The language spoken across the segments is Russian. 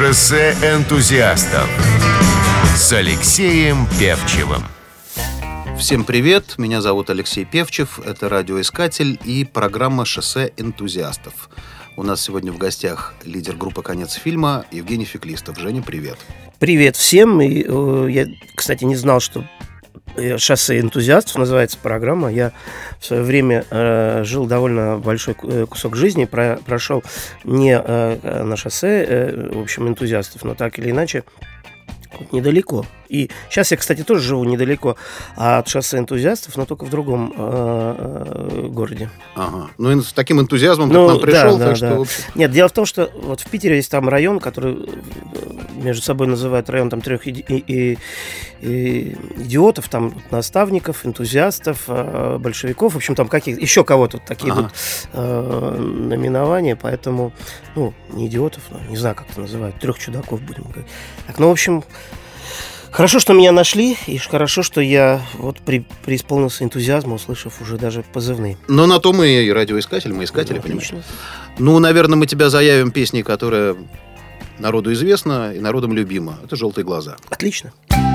Шоссе энтузиастов с Алексеем Певчевым. Всем привет, меня зовут Алексей Певчев, это радиоискатель и программа «Шоссе энтузиастов». У нас сегодня в гостях лидер группы «Конец фильма» Евгений Феклистов. Женя, привет. Привет всем. И, э, я, кстати, не знал, что «Шоссе энтузиастов» называется программа. Я в свое время э, жил довольно большой э, кусок жизни, про, прошел не э, на шоссе, э, в общем, энтузиастов, но так или иначе недалеко. И сейчас я, кстати, тоже живу недалеко от шоссе энтузиастов, но только в другом э, э, городе. Ага. Ну, и с таким энтузиазмом ну, ты к нам пришел, да, так да, что, да. Нет, дело в том, что вот в Питере есть там район, который э, между собой называют район там трех иди- и, и, идиотов, там наставников, энтузиастов, большевиков, в общем, там каких еще кого-то такие ага. вот э, номинования, поэтому, ну, не идиотов, но не знаю, как это называют, трех чудаков будем говорить. Так, ну, в общем, Хорошо, что меня нашли, и хорошо, что я вот при, преисполнился энтузиазма, услышав уже даже позывные. Но на то мы и радиоискатель, мы искатели, ну, понимаешь? Ну, наверное, мы тебя заявим песней, которая народу известна и народом любима. Это «Желтые глаза». Отлично. плите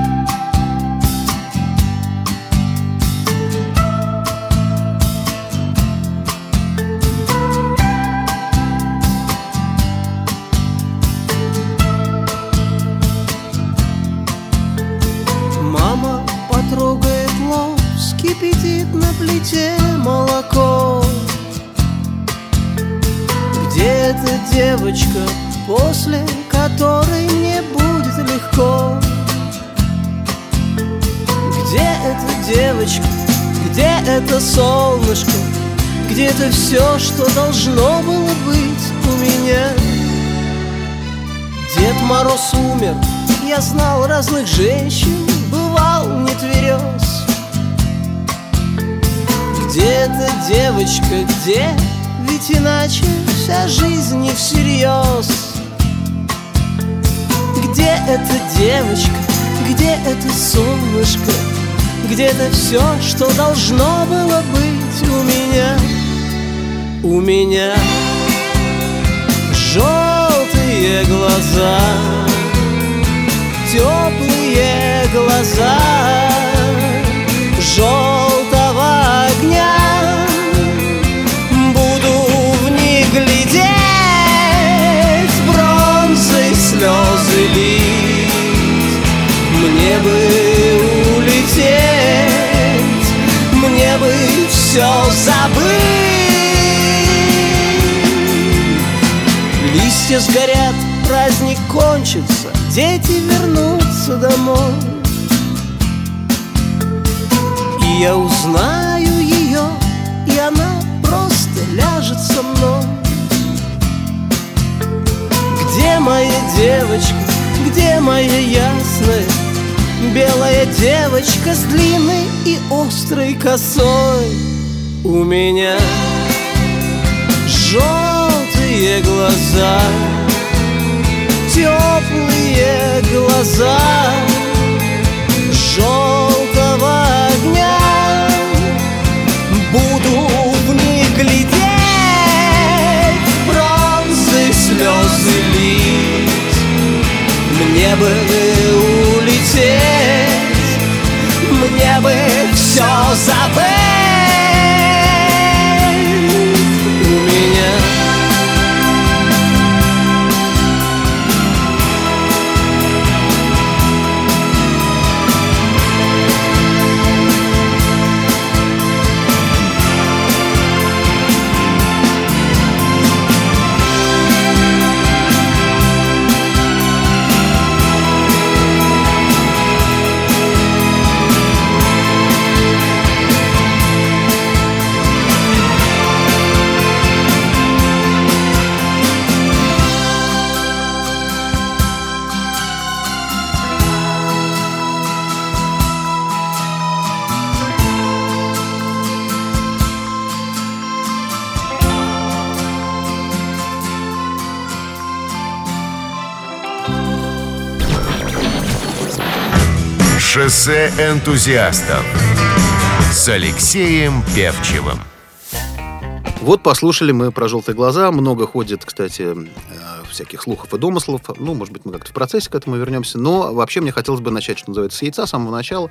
легко? Где эта девочка, где это солнышко? Где это все, что должно было быть у меня? Дед Мороз умер, я знал разных женщин, бывал не тверез где эта девочка, где? Ведь иначе вся жизнь не всерьез Где эта девочка, где это солнышко? Где-то все, что должно было быть у меня. У меня желтые глаза Теплые глаза Желтые Мне бы улететь Мне бы все забыть. Листья сгорят, праздник кончится Дети вернутся домой. И я узнаю ее И она просто ляжет со мной. Где моя девочка, где моя ясная Белая девочка с длинной и острой косой. У меня желтые глаза Теплые глаза Шоссе энтузиастов с Алексеем Певчевым. Вот послушали мы про желтые глаза. Много ходит, кстати, всяких слухов и домыслов. Ну, может быть, мы как-то в процессе к этому вернемся. Но вообще мне хотелось бы начать, что называется, с яйца с самого начала.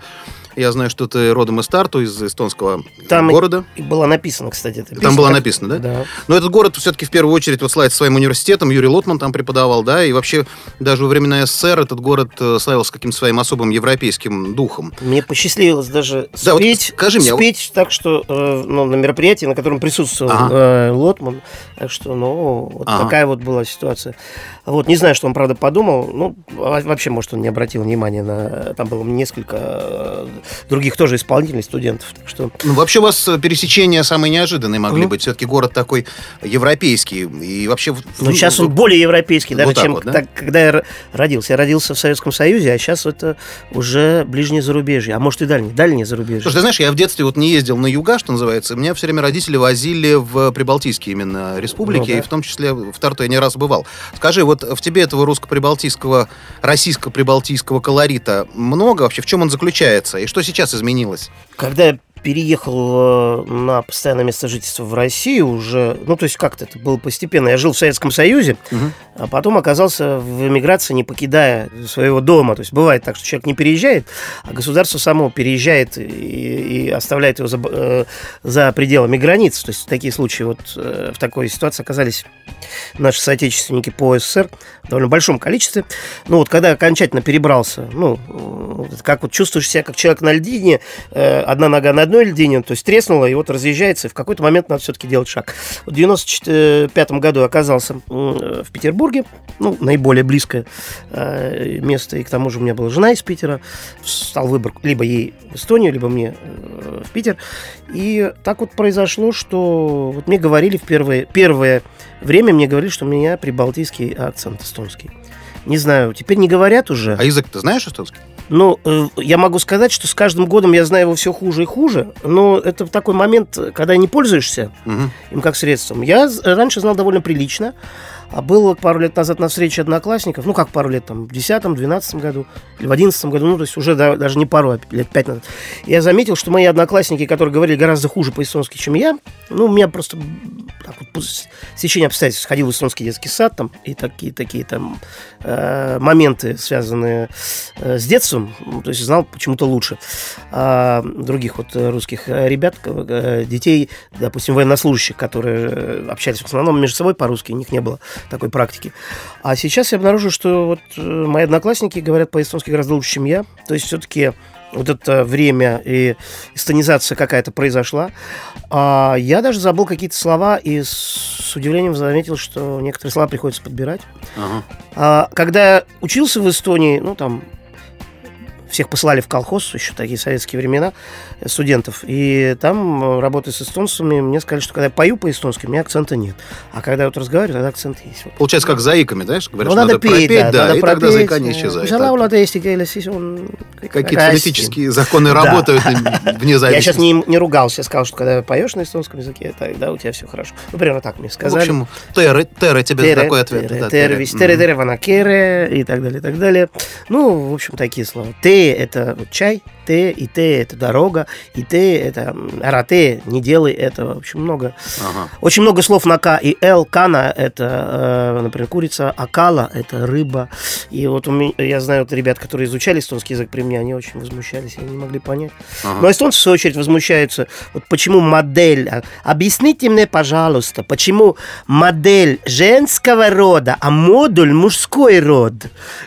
Я знаю, что ты родом из Тарту, из эстонского Там города. И было написано, кстати. Это Там песня, было написано, да? Да. Но этот город все-таки в первую очередь вот славится своим университетом. Юрий Лотман там преподавал, да, и вообще даже во времена СССР этот город э, славился каким-то своим особым европейским духом. Мне посчастливилось даже Да, вот спеть, скажи мне, а спеть так, что э, ну, на мероприятии, на котором присутствовал Ага. э, Лотман. Так что, ну, вот Ага. такая вот была ситуация. Вот, не знаю, что он, правда, подумал. Ну, во- вообще, может, он не обратил внимания на... Там было несколько э, других тоже исполнителей, студентов. Так что Ну, вообще у вас пересечения самые неожиданные могли Мгм. быть. Все-таки город такой европейский. И вообще... Ну, сейчас он более европейский, даже Вот чем вот, да? так, когда я родился. Я родился в Советском Союзе, а сейчас это уже ближнее зарубежье, а может и дальнее, дальнее зарубежье. Слушай, ты знаешь, я в детстве вот не ездил на юга, что называется. Меня все время родители возили в прибалтийские именно республики, Ну да. и в том числе в Тарту я не раз бывал. Скажи, вот в тебе этого русско-прибалтийского, российско-прибалтийского колорита много вообще? В чем он заключается? И что сейчас изменилось? Когда переехал э, на постоянное место жительства в Россию уже, ну, то есть как-то это было постепенно. Я жил в Советском Союзе, Мгм. а потом оказался в эмиграции, не покидая своего дома. То есть бывает так, что человек не переезжает, а государство само переезжает и, и оставляет его за, э, за пределами границ. То есть такие случаи, вот э, в такой ситуации оказались наши соотечественники по СССР в довольно большом количестве. Ну, вот когда окончательно перебрался, ну, э, как вот чувствуешь себя как человек на льдине, э, одна нога на одной льдине, то есть треснула, и вот разъезжается, и в какой-то момент надо все-таки делать шаг. В 95 году оказался м, в Петербурге, ну, наиболее близкое э, место, и к тому же у меня была жена из Питера, стал выбор либо ей в Эстонию, либо мне э, в Питер, и так вот произошло, что вот мне говорили в первое, первое время, мне говорили, что у меня прибалтийский акцент эстонский. Не знаю, теперь не говорят уже. А язык ты знаешь эстонский? Ну, э, я могу сказать, что с каждым годом я знаю его все хуже и хуже, но это такой момент, когда не пользуешься Мгм. им как средством. Я раньше знал довольно прилично, а был пару лет назад на встрече одноклассников, ну, как пару лет, там, в 10-12 году или в 11 году, ну, то есть уже да- даже не пару, а лет пять назад. Я заметил, что мои одноклассники, которые говорили гораздо хуже по-эстонски, чем я, ну, у меня просто так вот, по с- стечению обстоятельств ходил в эстонский детский сад там, и такие, такие там э, моменты, связанные э, с детством, ну, то есть знал почему-то лучше а, других вот э, русских э, ребят, э, детей, допустим, военнослужащих, которые э, общались в основном между собой по-русски, у них не было такой практики. А сейчас я обнаружил, что вот э, мои одноклассники говорят по-эстонски гораздо лучше, чем я. То есть все-таки вот это время и эстонизация какая-то произошла. А я даже забыл какие-то слова и с удивлением заметил, что некоторые слова приходится подбирать. Ага. А, когда я учился в Эстонии, ну, там, всех посылали в колхоз, еще такие советские времена, э, студентов. И там, э, работая с эстонцами, мне сказали, что когда я пою по-эстонски, у меня акцента нет. А когда я вот разговариваю, тогда акцент есть. Вот. Получается, как заиками, знаешь? Говорят, Ну, что надо, петь, да, да, надо и тогда пропеть. заикание Э, исчезает. Какие-то фонетические законы работают вне Я зависимости. сейчас не, не ругался, я сказал, что когда поешь на эстонском языке, тогда у тебя все хорошо. Ну, примерно так мне В сказали. общем, Теры, Теры тебе такой ответ. Теры. тере, ванакере и так далее, и так далее. Ну, в общем, такие слова. Те – это чай, те, и те – это дорога, и те – это арате, не делай этого. В общем, много. Ага. Очень много слов на К и Л. Кана – это, э, например, курица, акала – это рыба. И вот у меня, я знаю вот ребят, которые изучали эстонский язык при мне, они очень возмущались, они не могли понять. Ага. Но эстонцы, в свою очередь, возмущаются. Вот почему модель... а, Объясните мне, пожалуйста, почему модель женского рода, а модуль мужской род?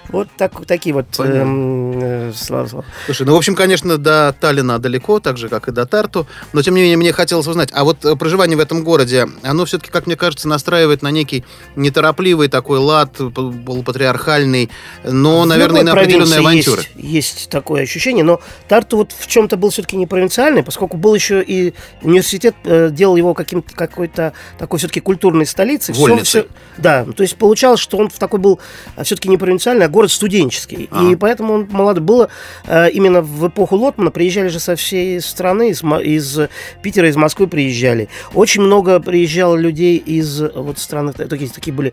Вот так, такие вот эм, э, слова. слова. Слушай, ну, в общем, конечно, до Таллина далеко, так же, как и до Тарту. Но, тем не менее, мне хотелось узнать, а вот э, проживание в этом городе, оно все-таки, как мне кажется, настраивает на некий неторопливый такой лад, полупатриархальный, но, В наверное, на определенные авантюры. Есть, есть такое ощущение, но Тарту вот в чем-то был все-таки не провинциальный, поскольку был еще и университет э, делал его каким-то какой-то такой все-таки культурной столицей. Всё- Вольницей. всё- да, то есть получалось, что он в такой был все-таки не провинциальный, а город студенческий. Ага. И поэтому он молодой. Было э, именно в эпоху Лотмана приезжали же со всей страны, из, из Питера, из Москвы приезжали. Очень много приезжало людей из э, вот страны, такие, такие были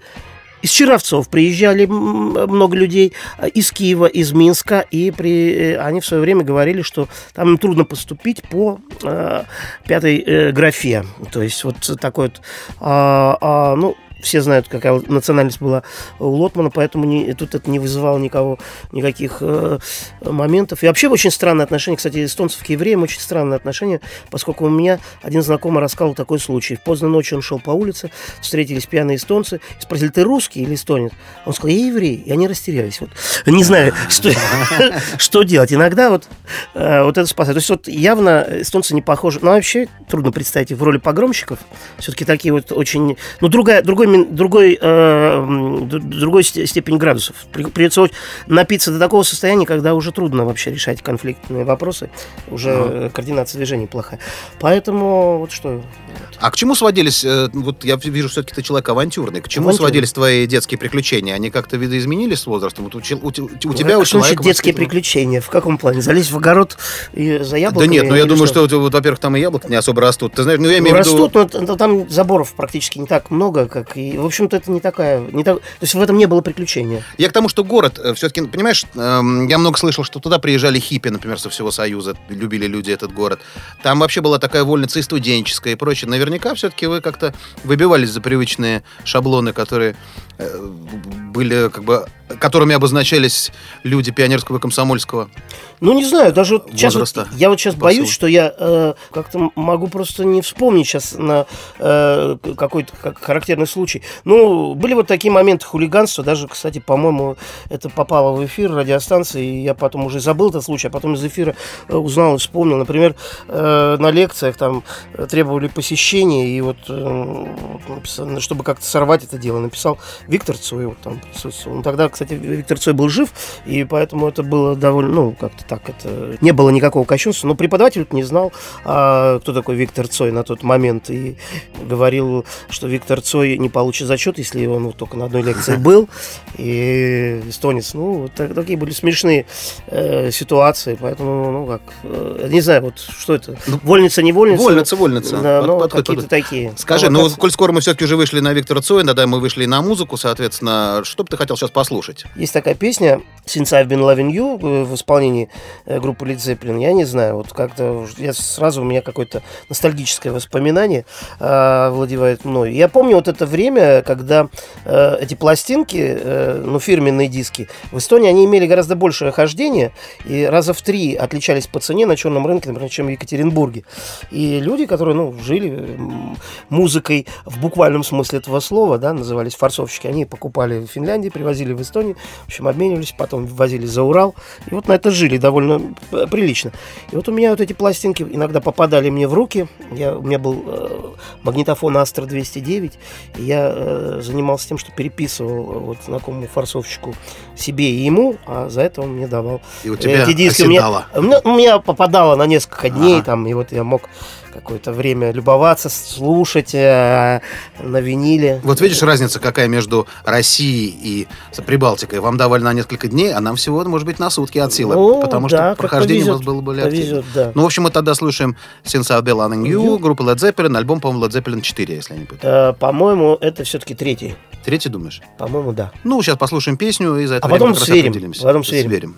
из Черновцов приезжали много людей, э, из Киева, из Минска, и при, э, они в свое время говорили, что там им трудно поступить по э, пятой э, графе. То есть вот такой вот, а, а, ну, все знают, какая национальность была у Лотмана, поэтому не, тут это не вызывало никого, никаких э, моментов. И вообще очень странное отношение, кстати, эстонцев к евреям очень странное отношение, поскольку у меня один знакомый рассказал такой случай. Поздно ночью он шел по улице, встретились пьяные эстонцы, спросили, ты русский или эстонец? Он сказал, я еврей, и они растерялись. Вот. Не знаю, что, что делать. Иногда вот, э, вот это спасает. То есть вот явно эстонцы не похожи. Ну, вообще трудно представить их в роли погромщиков. Все-таки такие вот очень... Ну, другая, другой, другой, э, другой степень градусов. Придется напиться до такого состояния, когда уже трудно вообще решать конфликтные вопросы. Уже uh-huh. координация движений плохая. Поэтому вот что... А к чему сводились, э, вот я вижу, все-таки ты человек авантюрный, к чему Авантюр. сводились твои детские приключения? Они как-то видоизменились с возрастом? Вот у, у, у, тебя, у человека... детские приключения? В каком плане? Залезть в огород и за яблоками? Да нет, ну я думаю, что, что вот, во-первых, там и яблоки не особо растут. Ты знаешь, ну я имею ну, в виду... Растут, но там заборов практически не так много, как и... В общем-то, это не такая... Не так... То есть в этом не было приключения. Я к тому, что город, э, все-таки, понимаешь, эм, я много слышал, что туда приезжали хиппи, например, со всего Союза, любили люди этот город. Там вообще была такая вольница и студенческая и прочее. Наверняка все-таки вы как-то выбивались за привычные шаблоны, которые были как бы которыми обозначались люди пионерского и комсомольского ну, не знаю, даже вот сейчас вот, я вот сейчас боюсь, что я э, как-то могу просто не вспомнить сейчас на э, какой-то как характерный случай. Ну, были вот такие моменты хулиганства, даже, кстати, по-моему, это попало в эфир радиостанции, и я потом уже забыл этот случай, а потом из эфира э, узнал и вспомнил. Например, э, на лекциях там требовали посещения, и вот, э, написал, чтобы как-то сорвать это дело, написал Виктор Цой, вот там присутствовал. Ну, тогда, кстати, Виктор Цой был жив, и поэтому это было довольно, ну, как-то так это не было никакого кощунства. Но преподаватель не знал, а, кто такой Виктор Цой на тот момент. И говорил, что Виктор Цой не получит зачет, если он вот только на одной лекции был. И эстонец. Ну, вот такие были смешные э, ситуации. Поэтому, ну, как, э, не знаю, вот что это. Ну, вольница, не вольница. Вольница, вольница. Да, ну, какие-то такие. Скажи, ну, коль скоро мы все-таки уже вышли на Виктора Цоя, да, мы вышли на музыку, соответственно, что бы ты хотел сейчас послушать? Есть такая песня Since I've Been Loving You в исполнении Э, группы Led Zeppelin, я не знаю, вот как-то я сразу у меня какое-то ностальгическое воспоминание э, владевает мной. Я помню вот это время, когда э, эти пластинки, э, ну, фирменные диски, в Эстонии они имели гораздо большее хождение и раза в три отличались по цене на черном рынке, например, чем в Екатеринбурге. И люди, которые, ну, жили музыкой в буквальном смысле этого слова, да, назывались форцовщики, они покупали в Финляндии, привозили в Эстонию, в общем, обменивались, потом возили за Урал, и вот на это жили довольно довольно э, прилично. И вот у меня вот эти пластинки иногда попадали мне в руки. Я, у меня был э, магнитофон Astra 209, и я э, занимался тем, что переписывал э, вот знакомому форсовщику себе и ему, а за это он мне давал и у тебя эти диски. У меня, у меня попадало на несколько дней, ага. там, и вот я мог какое-то время любоваться, слушать э, на виниле. Вот видишь разница какая между Россией и Прибалтикой. Вам давали на несколько дней, а нам всего, может быть, на сутки от силы. Ну, потому да, что прохождение повезет, у нас было более активно. Да. Ну, в общем, мы тогда слушаем Since I've Been Loving You, Led Zeppelin, альбом, по-моему, Led Zeppelin 4, если я не путаю. Э, по-моему, это все-таки третий. Третий, думаешь? По-моему, да. Ну, сейчас послушаем песню, и за это а потом сверим. Потом сверим. сверим.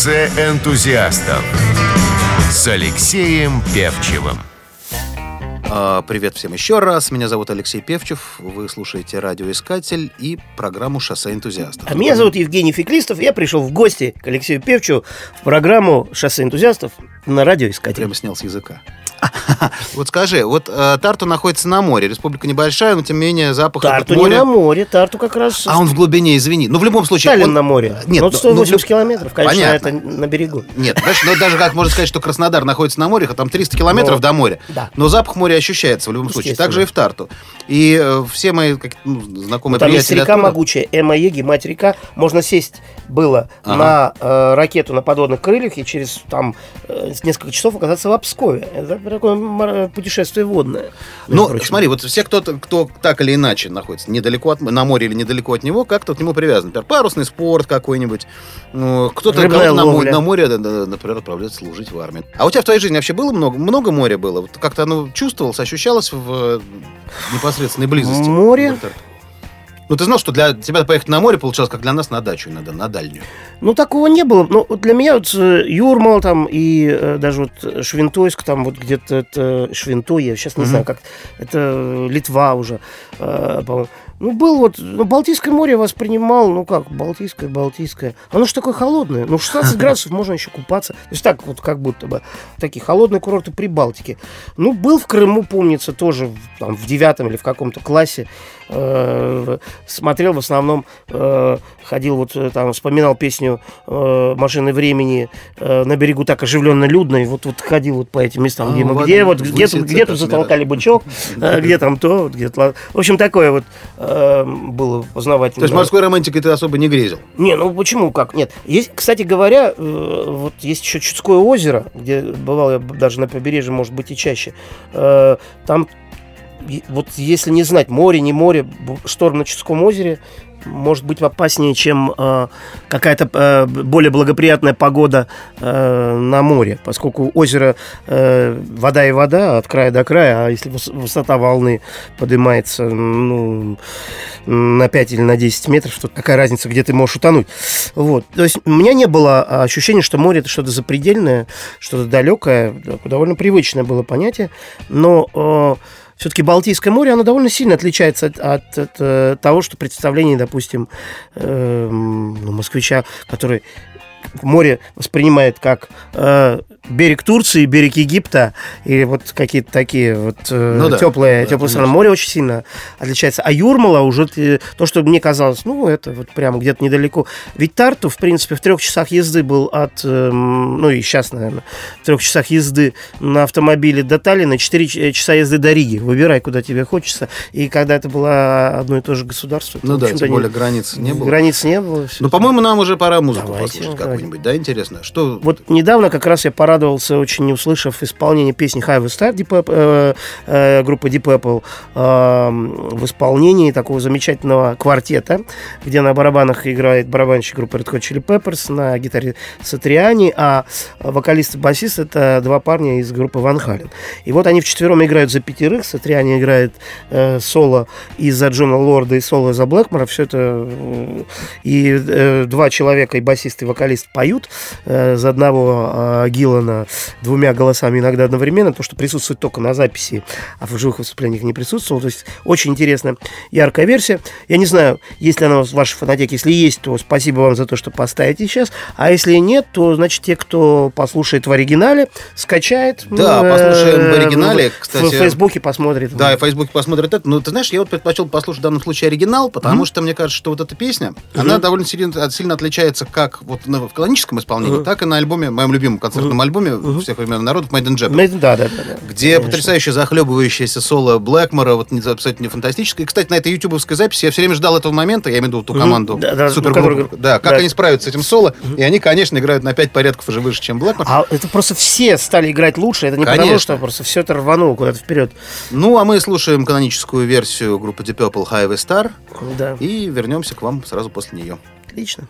Шоссе энтузиастов с Алексеем Певчевым. А, Привет всем еще раз. Меня зовут Алексей Певчев. Вы слушаете радиоискатель и программу «Шоссе энтузиастов». А меня зовут Евгений Феклистов. Я пришел в гости к Алексею Певчу в программу «Шоссе энтузиастов» на радиоискатель. Прямо снял с языка. Вот скажи, вот э, Тарту находится на море, республика небольшая, но тем не менее запах Тарту от не моря. на море, Тарту как раз А он в глубине, извини. Ну, в любом случае... Сталин он- на море. Нет, ну, ну, 180 ну, в люб- километров, конечно, Понятно. это на берегу. Нет, знаешь, ну даже как можно сказать, что Краснодар находится на море, а там 300 километров Ну, до моря. да. Но запах моря ощущается в любом случае. Так же и в Тарту. И э, все мои как, ну, знакомые Там есть река оттуда- могучая, Эма Еги, мать река. Можно сесть было Ага. на э, ракету на подводных крыльях и через там э, несколько часов оказаться в Обскове. Это такое путешествие водное. Ну, прочим. смотри, вот все, кто, кто так или иначе находится недалеко от, на море или недалеко от него, как-то к нему привязан. Например, парусный спорт какой-нибудь. Ну, кто-то на, на море, например, отправляется служить в армии. А у тебя в твоей жизни вообще было много, много моря было? Вот как-то оно чувствовалось, ощущалось в э, непосредственной близости? Море? Так. Ну, ты знал, что для тебя поехать на море получалось, как для нас на дачу иногда, на дальнюю. Ну, такого не было. Ну, вот для меня вот э, Юрмал там и э, даже вот Швинтойск, там вот где-то это Швинтой, я сейчас не Мгм. знаю, как это Литва уже, э, по-моему. Ну, был вот, ну, Балтийское море воспринимал, ну как, Балтийское, Балтийское. Оно же такое холодное. Ну, 16 градусов можно еще купаться. То есть так вот, как будто бы, такие холодные курорты при Балтике. Ну, был в Крыму, помнится, тоже там, в девятом или в каком-то классе. Э, смотрел в основном, э, ходил вот э, там, вспоминал песню э, «Машины времени» э, на берегу так оживленно, людно, и вот, вот ходил вот по этим местам, А, где, мы- вот где, вот, где, тут- где тут затолкали бычок, где там то, где то... В общем, такое вот э, было То познавательное. есть морской романтикой ты особо не грезил? Не, ну почему как? Нет. Есть, кстати говоря, э, вот есть еще Чудское озеро, где бывал я даже на побережье, может быть, и чаще. Э, Там, вот если не знать, море, не море, шторм на Чудском озере может быть опаснее, чем э, какая-то э, более благоприятная погода э, на море, поскольку озеро э, вода и вода от края до края, а если выс- высота волны поднимается ну, на 5 или на 10 метров, то какая разница, где ты можешь утонуть. Вот. То есть у меня не было ощущения, что море это что-то запредельное, что-то далекое, довольно привычное было понятие, но все-таки Балтийское море, оно довольно сильно отличается от, от- от, э, того, что представление, допустим, ну, москвича, который море воспринимает как э, берег Турции, берег Египта и вот какие-то такие вот э, Ну да, теплые, да, теплые страны. конечно. Море очень сильно отличается. А Юрмала уже ты- то, что мне казалось, ну, это вот прямо где-то недалеко. Ведь Тарту, в принципе, в трех часах езды был от, эм, ну и сейчас, наверное, в трех часах езды на автомобиле до Таллина, 4 часа езды до Риги. Выбирай, куда тебе хочется. И когда это было одно и то же государство, Ну да, тем не- более границ не было. Границ не было. Ну, по-моему, нам уже пора музыку Давайте, послушать давайте. Какую-нибудь, да, интересно? Что... Вот недавно как раз я порадовался, очень услышав исполнение песни Highway Star Deep Purple, э, э, группы Deep Purple э, в исполнении такого замечательного квартета, где на барабанах играет барабанщик группы Red Hot Chili Peppers, на гитаре Сатриани, а вокалист и басист это два парня из группы Ван Хален. И вот они вчетвером играют за пятерых, Сатриани играет э, соло и за Джона Лорда, и соло за Блэкмора, все это э, и э, два человека, и басист, и вокалист поют э, за одного э, Гиллана двумя голосами иногда одновременно, то, что присутствует только на записи, а в живых выступлениях не присутствовал. То есть очень интересная, яркая версия. Я не знаю, есть ли она в вашей фонотеке. Если есть, то спасибо вам за то, что поставите сейчас. А если нет, то, значит, те, кто послушает в оригинале, скачает. Да, э, послушаем в оригинале, в- кстати. В Фейсбуке посмотрит. Да, и в Фейсбуке посмотрят это. Ну, ты знаешь, я вот предпочел послушать в данном случае оригинал, потому что мне кажется, что вот эта песня, она довольно сильно, сильно отличается как вот на- в каноническом исполнении, так и на альбоме, моем любимом концертном альбоме всех времен народов Made in Japan. Ну, Да, да, да. да. Где Конечно. потрясающе захлебывающееся соло Блэкмора, вот не- абсолютно фантастическое. И, кстати, на этой ютубовской записи я все время ждал этого момента, я имею в виду ту команду Да, да, супергруппу. который- Да, как да. они справятся с этим соло, и они, конечно, играют на 5 порядков уже выше, чем Блэкмор. А это просто все стали играть лучше. Это не потому, Конечно. что просто все это рвануло куда-то вперед. Ну, а мы слушаем каноническую версию группы Deep Purple Highway Star Да, и вернемся к вам сразу после нее. отлично.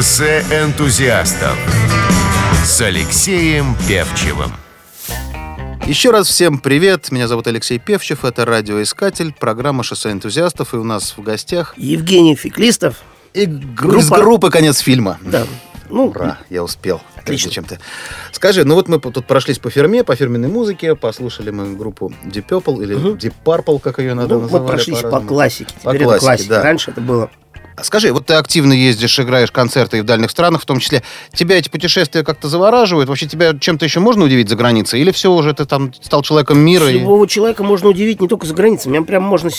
Шоссе энтузиастов с Алексеем Певчевым. Еще раз всем привет. Меня зовут Алексей Певчев. Это радиоискатель, программа «Шоссе энтузиастов». И у нас в гостях... Евгений Феклистов. И группа... из группы «Конец фильма». Да. Ну, Ура, я успел. Отлично. Чем-то. Скажи, ну вот мы тут прошлись по фирме, по фирменной музыке, послушали мы группу Deep Purple или Мгм. Deep Purple, как ее надо ну, называть. мы прошлись по классике. По Теперь классике, это классика. да. Раньше это было Скажи, вот ты активно ездишь, играешь концерты и в дальних странах, в том числе. Тебя эти путешествия как-то завораживают? Вообще тебя чем-то еще можно удивить за границей? Или все уже ты там стал человеком мира? и- Любого человека можно удивить не только за границей. Меня прям можно,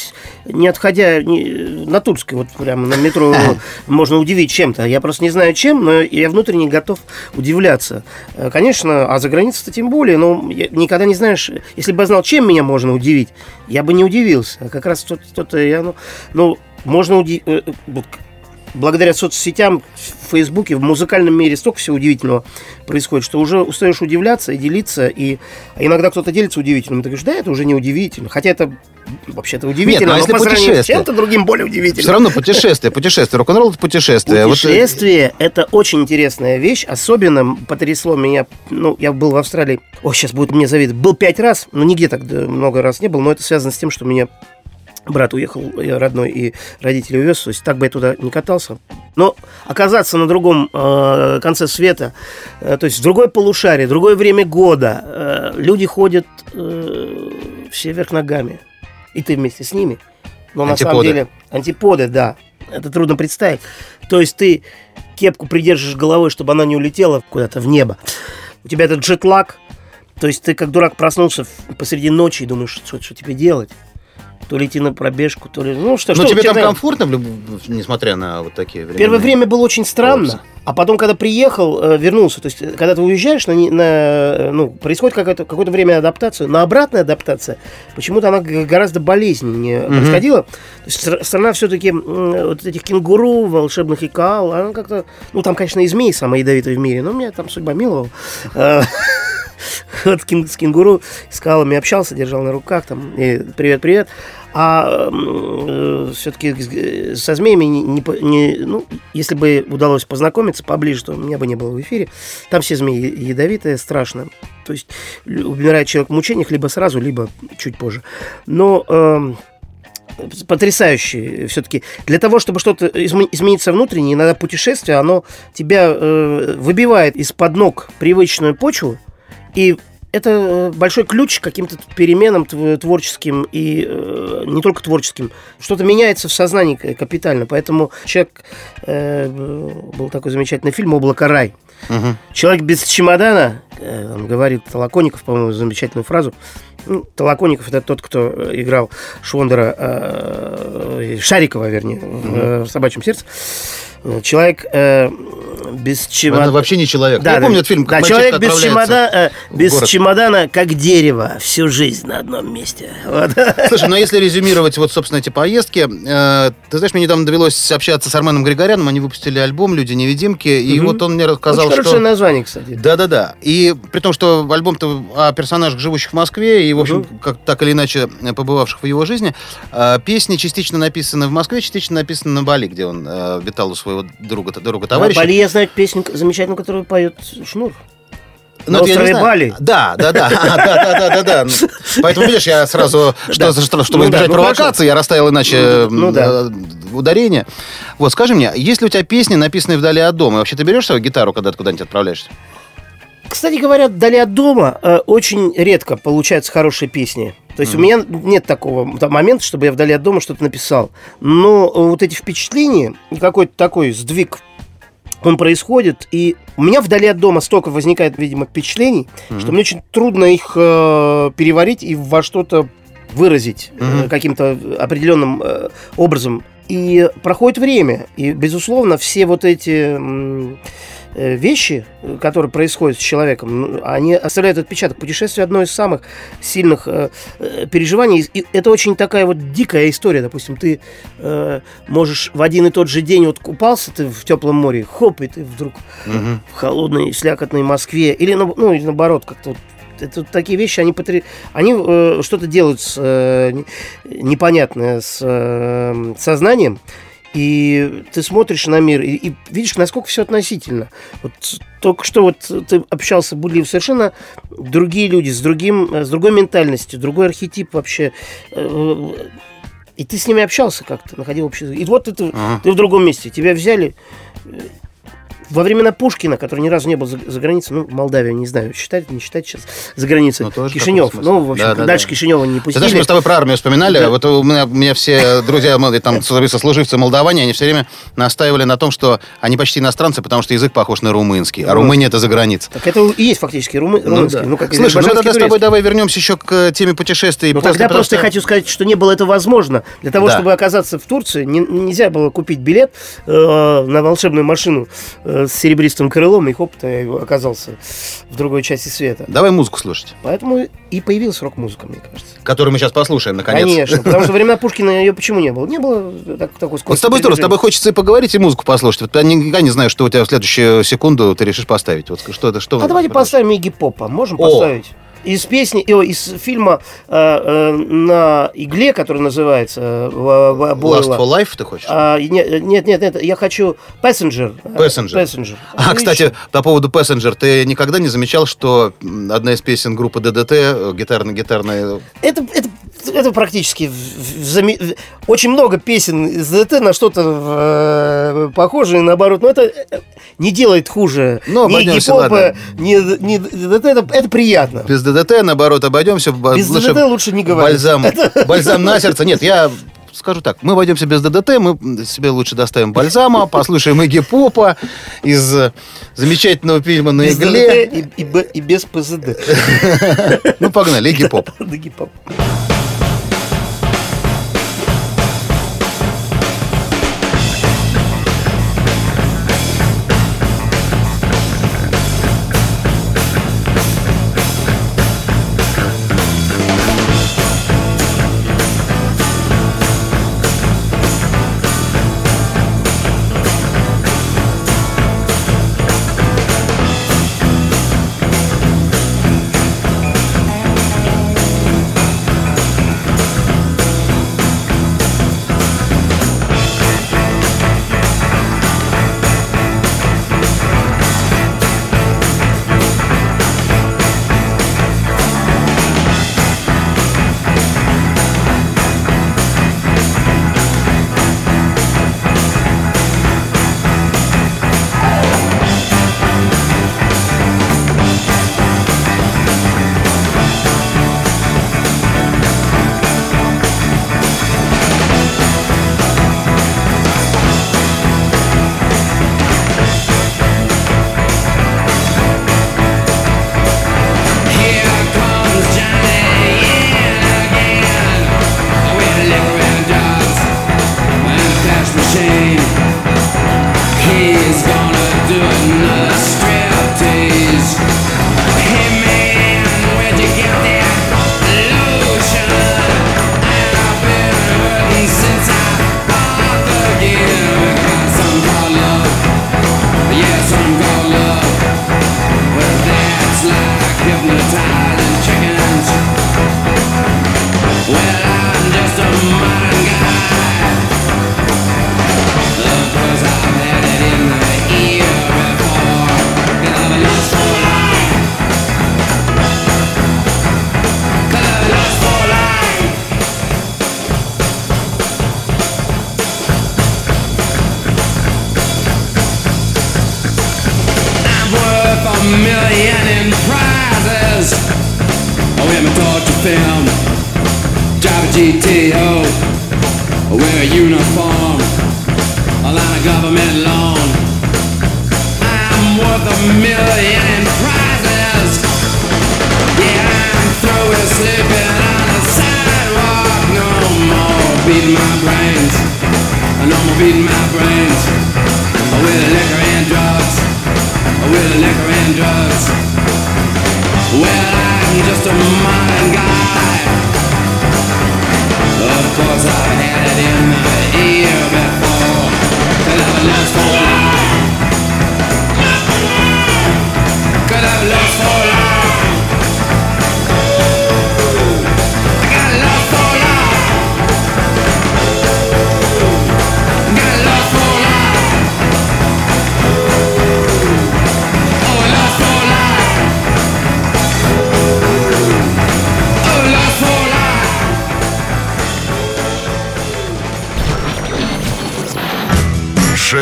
не отходя ни- на Тульской, вот прямо на метро, можно удивить чем-то. Я просто не знаю чем, но я внутренне готов удивляться. Э, Конечно, а за границей-то тем более, но никогда не знаешь, если бы я знал, чем меня можно удивить, я бы не удивился. А как раз что- что-то я, ну, ну, можно удивить... Благодаря соцсетям, в Фейсбуке, в музыкальном мире столько всего удивительного происходит, что уже устаешь удивляться и делиться. И а иногда кто-то делится удивительным, и ты говоришь, да, это уже не удивительно. Хотя это вообще-то удивительно, а если но по сравнению с чем-то другим более удивительно. Все равно путешествие, путешествие. Рок-н-ролл это путешествие. Вот, э, Путешествие – это очень интересная вещь. Особенно потрясло меня, ну, я был в Австралии, о, сейчас будет мне завидовать, был пять раз, но нигде так много раз не был, но это связано с тем, что меня брат уехал, я родной, и родители увез, то есть так бы я туда не катался. Но оказаться на другом э, конце света, э, то есть в другой полушарии, другое время года, э, люди ходят э, все вверх ногами, и ты вместе с ними. Но на самом Антиподы. деле антиподы, да, это трудно представить. То есть ты кепку придержишь головой, чтобы она не улетела куда-то в небо. У тебя этот джетлаг, то есть ты как дурак проснулся посреди ночи и думаешь, что, что тебе делать? То ли идти на пробежку, то ли... Ну, что, Но что тебе там комфортно, люб- несмотря на вот такие времена? Первое время было очень странно, а потом, когда приехал, э, вернулся, то есть, э, когда ты уезжаешь, на, на, э, ну, происходит какое-то, какое-то время адаптация, но обратная адаптация, почему-то она гораздо болезненнее происходила. То есть, стра- страна все-таки вот этих кенгуру, волшебных икал, она как-то, ну, там, конечно, и змеи самые ядовитые в мире, но меня там судьба миловала. Вот с кенгуру, с скалами общался, держал на руках, там, и А все-таки со змеями, не, не не- ну, если бы удалось познакомиться поближе, то меня бы не было в эфире. Там все змеи ядовитые, страшно. То есть умирает человек в мучениях либо сразу, либо чуть позже. Но эм, потрясающий все-таки. Для того, чтобы что-то изме- измениться внутренне, иногда путешествие, оно тебя э, выбивает из-под ног привычную почву, и это э, большой ключ к каким-то переменам тв- творческим и э, не только творческим. Что-то меняется в сознании капитально. Поэтому человек... э, был такой замечательный фильм «Облако рай». Мгм. Человек без чемодана, э, там говорит Толоконников, по-моему, замечательную фразу. Ну, Толоконников это тот, кто э, играл Швондера, э, Шарикова, вернее, э, в «Собачьем сердце». Э, Человек э, без Это чемодана... вообще не человек. Да, Я да, помню этот фильм, да, человек без, чемода- э, без город. чемодана, как дерево, всю жизнь на одном месте. Вот. Слушай, ну а если резюмировать вот, собственно, эти поездки, э, ты знаешь, мне недавно довелось общаться с Арменом Григоряном, они выпустили альбом «Люди-невидимки», и Мгм. вот он мне рассказал, Очень что... хорошее название, кстати. Да-да-да. И при том, что альбом-то о персонажах, живущих в Москве, и, в общем, как, так или иначе э, побывавших в его жизни, э, песни частично написаны в Москве, частично написаны на Бали, где он э, витал у своего друга, друга На товарища. Бали я знаю песню замечательную, которую поет Шнур. Ну, На острове. Бали. Да, да, да, да, да, да, да, да. Поэтому, видишь, я сразу, что, что- чтобы Ну да, избежать ну провокации, я расставил иначе Ну да. э, ударение. Вот, скажи мне, есть ли у тебя песни, написанные вдали от дома? И вообще ты берешь свою гитару, когда ты куда-нибудь отправляешься? Кстати говоря, вдали от дома э, очень редко получаются хорошие песни. То есть у меня нет такого там момента, чтобы я вдали от дома что-то написал. Но э, вот эти впечатления, какой-то такой сдвиг, он происходит, и у меня вдали от дома столько возникает, видимо, впечатлений, что мне очень трудно их э, переварить и во что-то выразить э, Мгм. каким-то определенным э, образом. И проходит время, и, безусловно, все вот эти э, вещи, э, которые происходят с человеком, ну, они оставляют отпечаток. Путешествие одно из самых сильных э, э, переживаний. И это очень такая вот дикая история. Допустим, ты э, можешь в один и тот же день вот купался ты в теплом море, хоп, и ты вдруг Мгм. в холодной, слякотной Москве. Или, ну, или наоборот, как-то вот это такие вещи, они, потри- они э, что-то делают с, э, не- непонятное с э, сознанием. И ты смотришь на мир и, и видишь, насколько все относительно. Вот только что вот ты общался, были совершенно другие люди, с, другим, с другой ментальностью, другой архетип вообще. Э, и ты с ними общался как-то, находил общий язык. И вот ты, ага. ты в другом месте. Тебя взяли, во времена Пушкина, который ни разу не был за, за границей, ну, Молдавия, не знаю, считать, не считать сейчас за границей. Ну, Кишинев. Ну, в общем, да, да, дальше да. Кишинева не пустили. Знаешь, мы с тобой про армию вспоминали. Да. Вот у меня, у меня все друзья, там, сослуживцы молдаване, они все время настаивали на том, что они почти иностранцы, потому что язык похож на румынский. А Румыния это за границей. Так это и есть фактически румы, ну, румынский. Да. Ну, как Слушай, ну тогда с тобой давай вернемся еще к теме путешествий. Ну, тогда просто что... хочу сказать, что не было это возможно. Для того, чтобы оказаться в Турции, не, нельзя было купить билет э, на волшебную машину э, с серебристым крылом и хоп, ты оказался в другой части света. Давай музыку слушать. Поэтому и появился рок-музыка, мне кажется. Которую мы сейчас послушаем, наконец. Конечно, потому что времена Пушкина ее почему не было? Не было так, такой скорости. Вот с тобой здорово, с тобой хочется и поговорить, и музыку послушать. Вот я никогда не знаю, что у тебя в следующую секунду ты решишь поставить. Вот что это, что? А давайте поставим Игги Попа. Можем О! поставить? Из песни, из фильма э, э, на игле, который называется э, Last for Life, ты хочешь? А, нет, нет, нет, нет, я хочу Passenger. Passenger. Passenger. А, кстати, по поводу Passenger, ты никогда не замечал, что одна из песен группы DDT, гитарно-гитарная... Это, это, это практически в, в, очень много песен из DDT на что-то э, похожее, наоборот, но это не делает хуже но ни гип-хопа, ни, ни DDT, это, это приятно. Без ДДТ, наоборот, обойдемся. Без лучше ДДТ лучше не говорить. Бальзам, бальзам на сердце. Нет, я скажу так, мы обойдемся без ДДТ, мы себе лучше доставим бальзама, послушаем Игги Попа из замечательного фильма «На игле». И, и, и без ПЗД. Ну, погнали, Игги Поп. Игги Поп.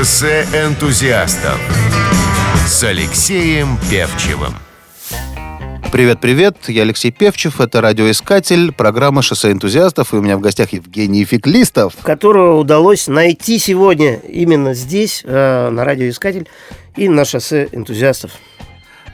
Шоссе энтузиастов с Алексеем Певчевым. Привет-привет, я Алексей Певчев, это радиоискатель, программа «Шоссе энтузиастов», и у меня в гостях Евгений Феклистов. Которого удалось найти сегодня именно здесь, э, на радиоискатель и на шоссе энтузиастов.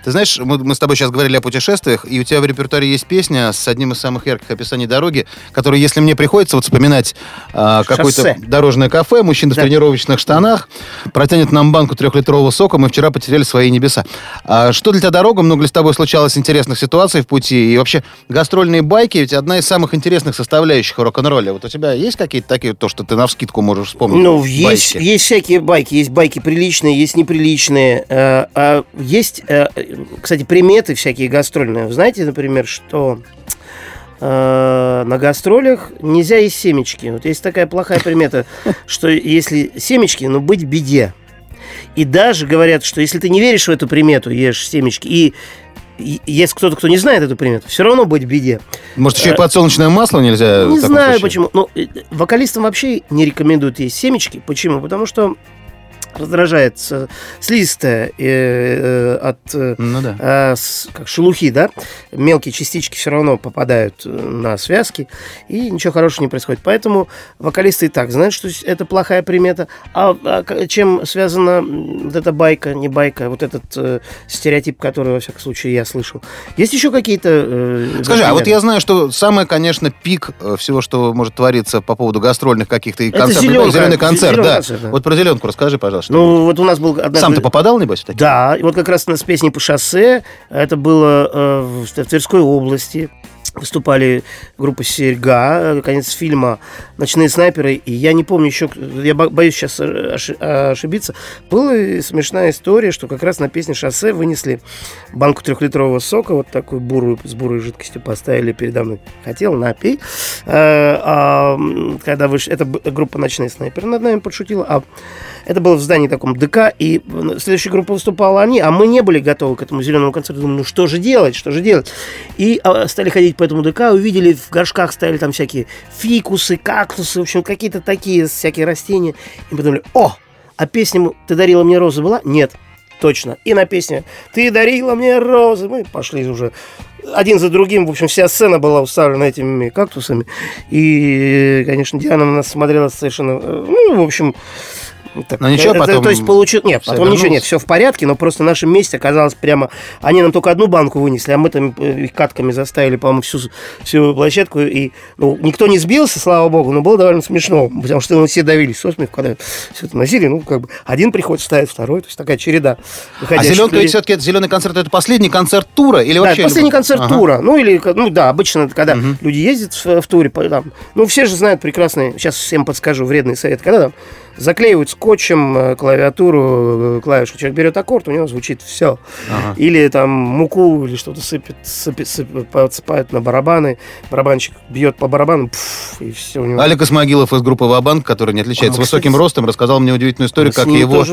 Ты знаешь, мы, мы с тобой сейчас говорили о путешествиях, и у тебя в репертуаре есть песня с одним из самых ярких описаний дороги, которая, если мне приходится вот вспоминать а, какое-то дорожное кафе, мужчина Да. в тренировочных штанах, протянет нам банку трехлитрового сока, мы вчера потеряли свои небеса. А что для тебя дорога? Много ли с тобой случалось интересных ситуаций в пути? И вообще, гастрольные байки ведь одна из самых интересных составляющих рок-н-ролля. Вот у тебя есть какие-то такие, то, что ты навскидку можешь вспомнить? Ну, есть, байки? есть всякие байки. Есть байки приличные, есть неприличные. Э, а есть, э, кстати, приметы всякие гастрольные. Вы знаете, например, что э, на гастролях нельзя есть семечки. Вот есть такая плохая примета, что если семечки, ну, быть беде. И даже говорят, что если ты не веришь в эту примету, ешь семечки, и есть кто-то, кто не знает эту примету, все равно быть в беде. Может, еще и подсолнечное масло нельзя? Не знаю случае? почему. Ну, э, вокалистам вообще не рекомендуют есть семечки. Почему? Потому что раздражает э, слизистая э, э, от э, Ну да. а, с- как шелухи, да, мелкие частички все равно попадают э, на связки, и ничего хорошего не происходит. Поэтому вокалисты и так знают, что это плохая примета. А, а чем связана вот эта байка, не байка, вот этот э, стереотип, который, во всяком случае, я слышал. Есть еще какие-то... э, Скажи, а вот примеры? я знаю, что самое, конечно, пик э, всего, что может твориться по поводу гастрольных каких-то концертов. Зеленый концерт, «Зелёный да. концерт», да. Вот про зеленку расскажи, пожалуйста. Ну, вот у нас был однажды... Сам ты попадал, небось, в такие? Да, и вот как раз у нас песни по шоссе. Это было э, в, Тверской области. Выступали группа «Серьга», э, конец фильма «Ночные снайперы». И я не помню еще, я бо- боюсь сейчас оши- ошибиться. Была смешная история, что как раз на песне «Шоссе» вынесли банку трехлитрового сока, вот такую бурую, с бурой жидкостью поставили передо мной. Хотел, напей. Э, а, м, когда выш... Это б- группа «Ночные снайперы» над нами подшутила, а это было в здании таком ДК, и следующая группа выступала они, а мы не были готовы к этому зеленому концерту. Думали, ну что же делать, что же делать? И а, стали ходить по этому ДК, увидели, в горшках стояли там всякие фикусы, кактусы, в общем, какие-то такие всякие растения. И подумали, о, а песня «Ты дарила мне розы» была? Нет. Точно. И на песне «Ты дарила мне розы». Мы пошли уже один за другим. В общем, вся сцена была уставлена этими кактусами. И, конечно, Диана на нас смотрела совершенно... э, Ну, в общем... так, Но ничего, это- потом То есть получил... Нет, потом ничего вернулось? нет, все в порядке, но просто в нашем месте оказалось прямо... Они нам только одну банку вынесли, а мы там э, их катками заставили, по-моему, всю, всю площадку. И ну, никто не сбился, слава богу, но было довольно смешно, потому что мы все давились со смеху, когда все это носили. Ну, как бы один приходит, ставит второй, то есть такая череда. А зеленка людей. все-таки это зеленый концерт, это последний концерт тура или Да, вообще? это последний любой? концерт Ага. тура. Ну, или, ну да, обычно, когда люди ездят в, в туре, там, ну, все же знают прекрасный, сейчас всем подскажу, вредный совет, когда там заклеивают скотчем э, клавиатуру, э, клавишу, человек берет аккорд, у него звучит все. Ага. Или там муку или что-то сыпет, сыпет, сыпет, подсыпают на барабаны, барабанщик бьет по барабану, пф, и все у него. Олег Исмагилов из группы Вабанк, который не отличается А, высоким кстати, ростом, рассказал мне удивительную историю, как его...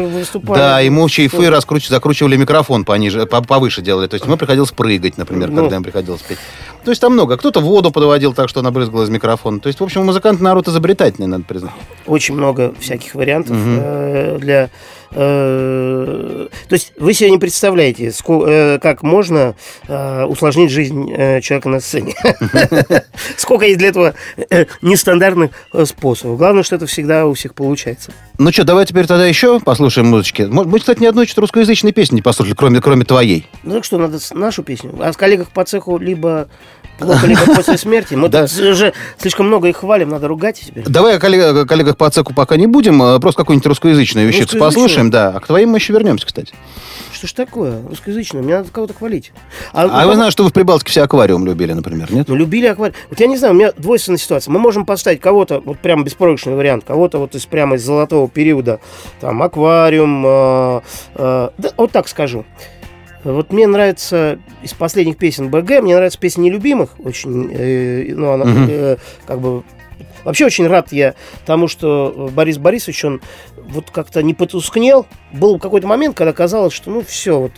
Да, ему чайфы раскруч... закручивали микрофон пониже, по- повыше делали. То есть ему приходилось прыгать, например, Ну. когда им приходилось петь. То есть там много. Кто-то воду подводил так, что она брызгала из микрофона. То есть, в общем, музыкант народ изобретательный, надо признать. Очень много всяких вариантов э, для... э, то есть вы себе не представляете, ско- э, как можно э, усложнить жизнь э, человека на сцене. Сколько есть для этого э, нестандартных э, способов. Главное, что это всегда у всех получается. Ну что, давай теперь тогда еще послушаем музычки. Мы, кстати, ни одной русскоязычной песни не послушали, кроме, кроме твоей. Ну так что, надо нашу песню. А с коллегах по цеху либо либо после смерти. Мы тут уже слишком много их хвалим, надо ругать теперь. Давай о коллег- о коллегах по цеку пока не будем, а просто какую-нибудь русскоязычную вещицу Русскоязычную? послушаем, да. А к твоим мы еще вернемся, кстати. Что ж такое? Русскоязычное. Мне надо кого-то хвалить. А ну, вы знаете, что вы в Прибалтике все аквариум любили, например, нет? Ну, любили аквариум. Вот я не знаю, у меня двойственная ситуация. Мы можем поставить кого-то, вот прям беспроигрышный вариант, кого-то вот из прямо из золотого периода, там, аквариум, э, э, да, вот так скажу. Вот мне нравится из последних песен БГ, мне нравится песня «Нелюбимых», очень, э, ну, она Мгм. э, как бы Вообще очень рад я тому, что Борис Борисович, он вот как-то не потускнел. Был какой-то момент, когда казалось, что ну все, вот,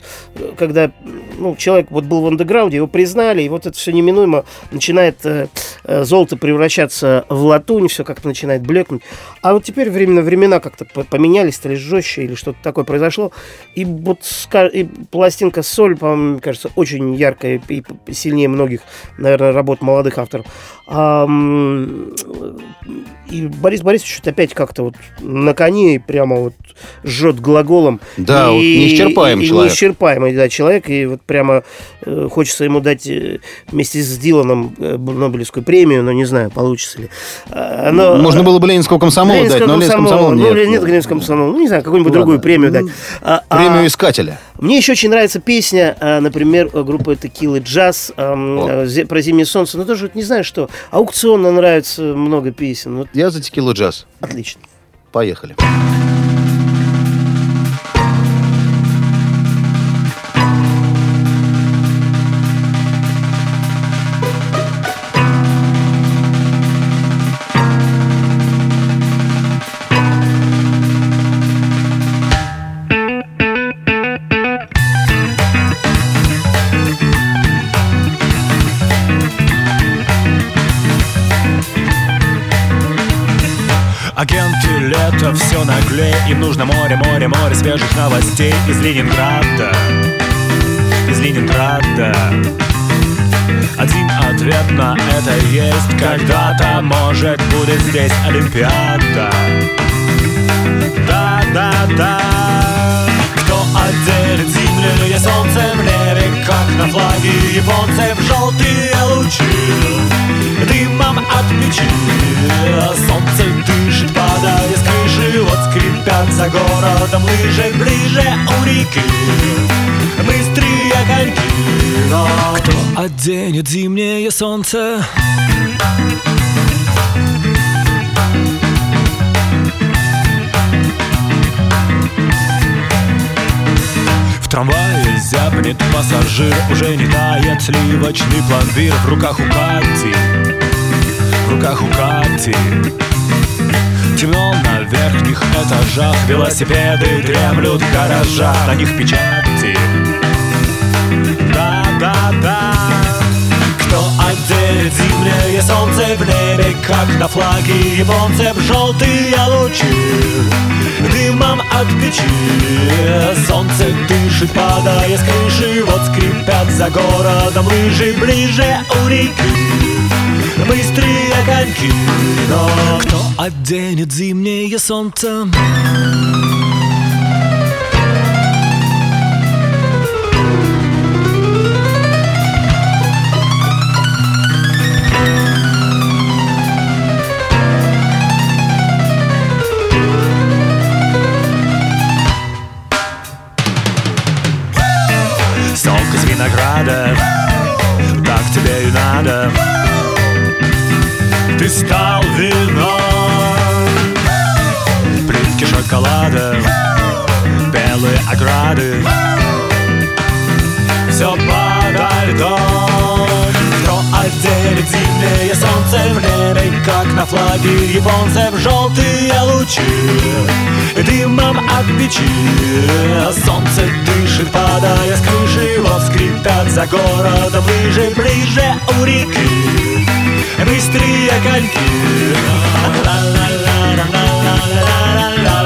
когда ну, человек вот был в андеграунде, его признали, и вот это все неминуемо начинает э, э, золото превращаться в латунь, все как-то начинает блекнуть. А вот теперь временно времена как-то поменялись, стали жестче или что-то такое произошло. И вот и пластинка «Соль», по-моему, кажется, очень яркая и сильнее многих, наверное, работ молодых авторов. А, Boom. И Борис Борисович опять как-то вот на коне прямо вот жжет глаголом. Да, и, вот неисчерпаемый и, человек. Неисчерпаемый, да, человек. И вот прямо э, хочется ему дать э, вместе с Диланом э, Нобелевскую премию, но не знаю, получится ли. А, но, Можно было бы Ленинского комсомола Ленинского дать, но Ленинского комсомол нет. Ну, нет Ленинского комсомола. Ну, не знаю, какую-нибудь Ладно. другую премию дать. А, Премию а- искателя. мне еще очень нравится песня, а, например, группы Текилы Джаз а, зе- про зимнее солнце. Но тоже вот не знаю, что. Аукционно нравится много песен. Вот Я за текилу джаз. отлично. Поехали. Агенты свежих новостей Из Ленинграда. Из Ленинграда. Один ответ на это есть. Когда-то, может, будет здесь Олимпиада. Да, да, да Кто отделит зимнее солнце в небе Как на флаге японцев желтые лучи Дымом от печи Солнце дышит, падая с крыши Вот скрипят за городом лыжи Ближе у реки. Быстрые коньки Но кто оденет зимнее солнце? Трамвае зябнет пассажир. Уже не тает сливочный пломбир В руках у Кати. В руках у Кати. Темно на верхних этажах. Велосипеды дремлют в гаражах. На них печати зимнее солнце в небе Как на флаге японцев желтые лучи. Дымом от печи. Солнце дышит, падая с крыши Вот скрипят за городом лыжи Ближе у реки. Быстрые коньки Но кто оденет зимнее солнце? Японцев желтые лучи Дымом от печи. Солнце дышит, падая с крыши Вот скрипят за городом лыжи Ближе у реки. Быстрые коньки. Кто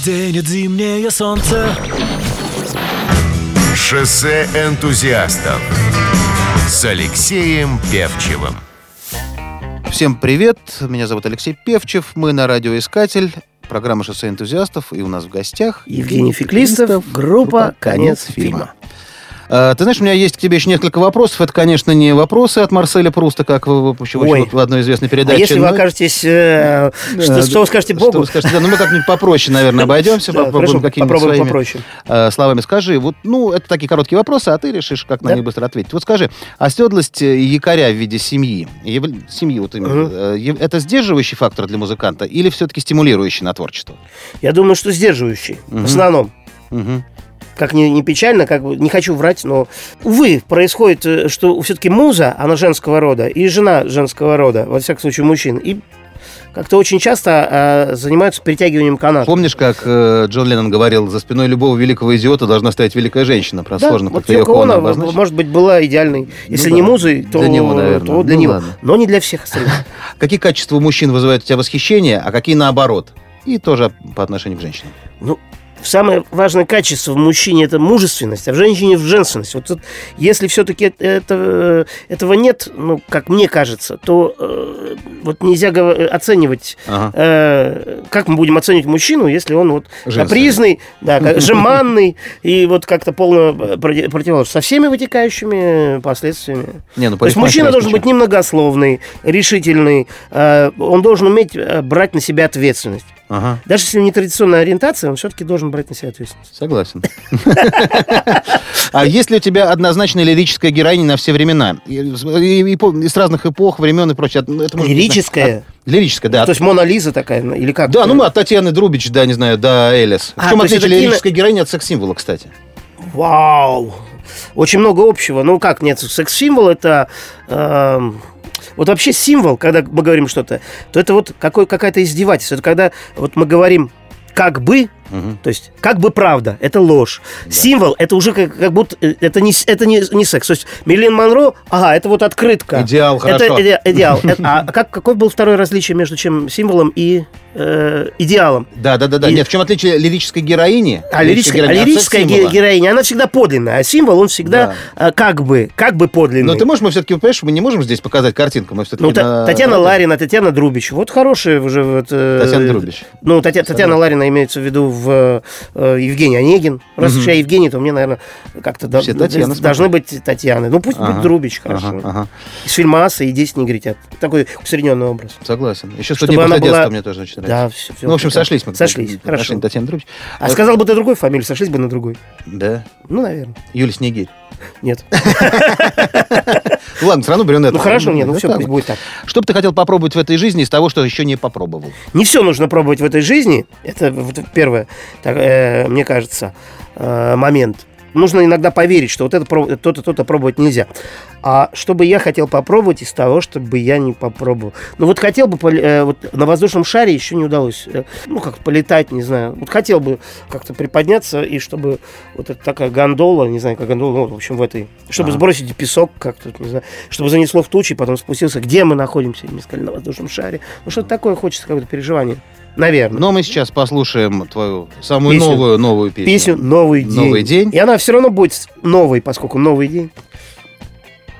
оденет зимнее солнце? Шоссе энтузиастов с Алексеем Певчевым. Всем привет, меня зовут Алексей Певчев, мы на радиоискатель, программа «Шоссе энтузиастов», и у нас в гостях Евгений Феклистов, группа «Конец фильма». А, ты знаешь, у меня есть к тебе еще несколько вопросов. Это, конечно, не вопросы от Марселя Пруста, как в, в, в, в одной известной А передаче. если вы окажетесь... э, что, Да, что вы скажете Что Богу? вы скажете? Да, ну мы как-нибудь попроще, наверное, обойдемся, Да, попробуем попробуем своими попроще. э, словами. Скажи, вот, ну, это такие короткие вопросы, а ты решишь, как на Да. них быстро ответить. Вот скажи, оседлость э, якоря в виде семьи, семьи вот именно, Мгм. э, это сдерживающий фактор для музыканта или все-таки стимулирующий на творчество? Я думаю, что сдерживающий. Мгм. В основном. Мгм. Как ни, не печально, как бы не хочу врать, но увы, происходит, э, что все-таки муза, она женского рода, и жена женского рода, во всяком случае мужчин, и как-то очень часто э, занимаются притягиванием каната. Помнишь, как э, Джон Леннон говорил, за спиной любого великого идиота должна стоять великая женщина? Про Да, сложно вот как-то ее обозначить. может быть, была идеальной. Если да. не музой, то Для него, наверное. то для Ну, него. ладно. Но не для всех остальных. Какие качества мужчин вызывают у тебя восхищение, а какие наоборот? И тоже по отношению к женщинам. Ну, самое важное качество в мужчине это мужественность, а в женщине в женственность. Вот тут, если все-таки это, этого нет, ну, как мне кажется, то э, вот нельзя гов- оценивать, Ага. э, как мы будем оценивать мужчину, если он вот капризный, да, жеманный и вот как-то полно э, проти- противоположный, со всеми вытекающими последствиями. Не, ну, То есть мужчина должен быть немногословный, решительный, э, он должен уметь э, брать на себя ответственность. Ага, Даже если у него не традиционная ориентация, он все-таки должен брать на себя ответственность. согласен. А есть ли у тебя однозначная лирическая героиня на все времена? И, и- и по- и с разных эпох, времен и прочее. Лирическая? Лирическая, да. То есть Мона Лиза такая, ну, или как? Да, ну мы от Татьяны Друбич, да, не знаю, до Элис. В А, чем то есть отличие лирической героини от секс-символа, кстати? Вау! Очень много общего. Ну как, нет, секс-символ это... вот вообще символ, когда мы говорим что-то, то это вот какой, какая-то издевательство. Это когда вот мы говорим как бы, Мгм. то есть как бы правда, это ложь. Символ, это уже как, как будто, э, это, не, это не, не секс. То есть Мерлин Монро, ага, это вот открытка. Идеал, Это хорошо. иде- идеал. Это- А как, какое было второе различие между чем символом и э, идеалом? Да, да, да, да. И- Нет, в чем отличие лирической героини? А лирическая, а героини от лирическая ге- героиня, она всегда подлинная, а символ, он всегда э, как бы, как бы подлинный. Но ты можешь, мы все-таки, понимаешь, мы не можем здесь показать картинку. Мы все-таки ну, Та- Татьяна Ларина, Татьяна Друбич. Вот хорошие уже... Вот, э, Татьяна Друбич. Ну, Татья- Татьяна Ларина имеется в виду в э, Евгений Онегин. Раз уж я Евгений, то мне, наверное, как-то до- Все должны быть Татьяны. Ну, пусть Ага. будет Друбич, хорошо. Ага, ага. Из фильма «Аса» и «10 негритят». Такой усредненный образ. Согласен. Еще «100 дней после была- детства» мне тоже очень нравится. Да, все, Ну, в общем, сошлись мы. Сошлись, хорошо. Татьяны Друбич. А сказал бы ты другой фамилию, сошлись бы на другой. Да. Ну, наверное. Юлия Снегирь. Нет. Ну, ладно, все равно брюнет. Ну, хорошо, нет, ну Да, все, пусть будет так. Что бы ты хотел попробовать в этой жизни из того, что еще не попробовал? Не все нужно пробовать в этой жизни. Это первое, э, мне кажется, э, момент. Нужно иногда поверить, что вот это то-то, то-то пробовать нельзя. А что бы я хотел попробовать из того, чтобы я не попробовал? Ну вот хотел бы э, вот на воздушном шаре еще не удалось. э, ну как полетать, не знаю. Вот хотел бы как-то приподняться и чтобы вот эта такая гондола, не знаю, как гондола, ну, в общем в этой, чтобы Ага. сбросить песок как-то, не знаю, чтобы занесло в тучи, потом спустился. Где мы находимся? Мне сказали на воздушном шаре. Ну что-то такое хочется, какое-то переживание. Наверное. Но мы сейчас послушаем твою самую Песню. новую новую песню. песню «Новый день». «Новый день». И она все равно будет новой, поскольку новый день.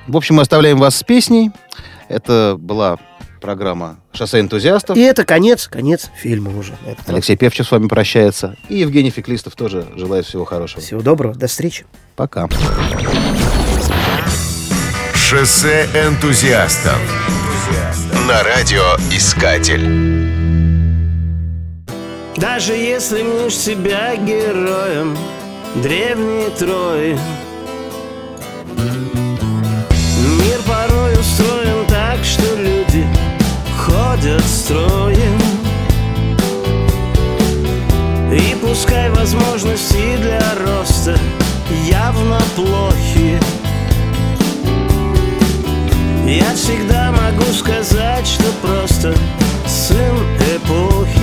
В общем, мы оставляем вас с песней. Это была программа «Шоссе энтузиастов». И это конец, конец фильма уже. Алексей Певчев с вами прощается. И Евгений Феклистов тоже желает всего хорошего. Всего доброго, до встречи. Пока. Шоссе энтузиастов на радиоискатель. Даже если мнешь себя героем древней Трои Мир порой устроен так, что люди ходят строем. И пускай возможности для роста явно плохи. Я всегда могу сказать, что просто сын эпохи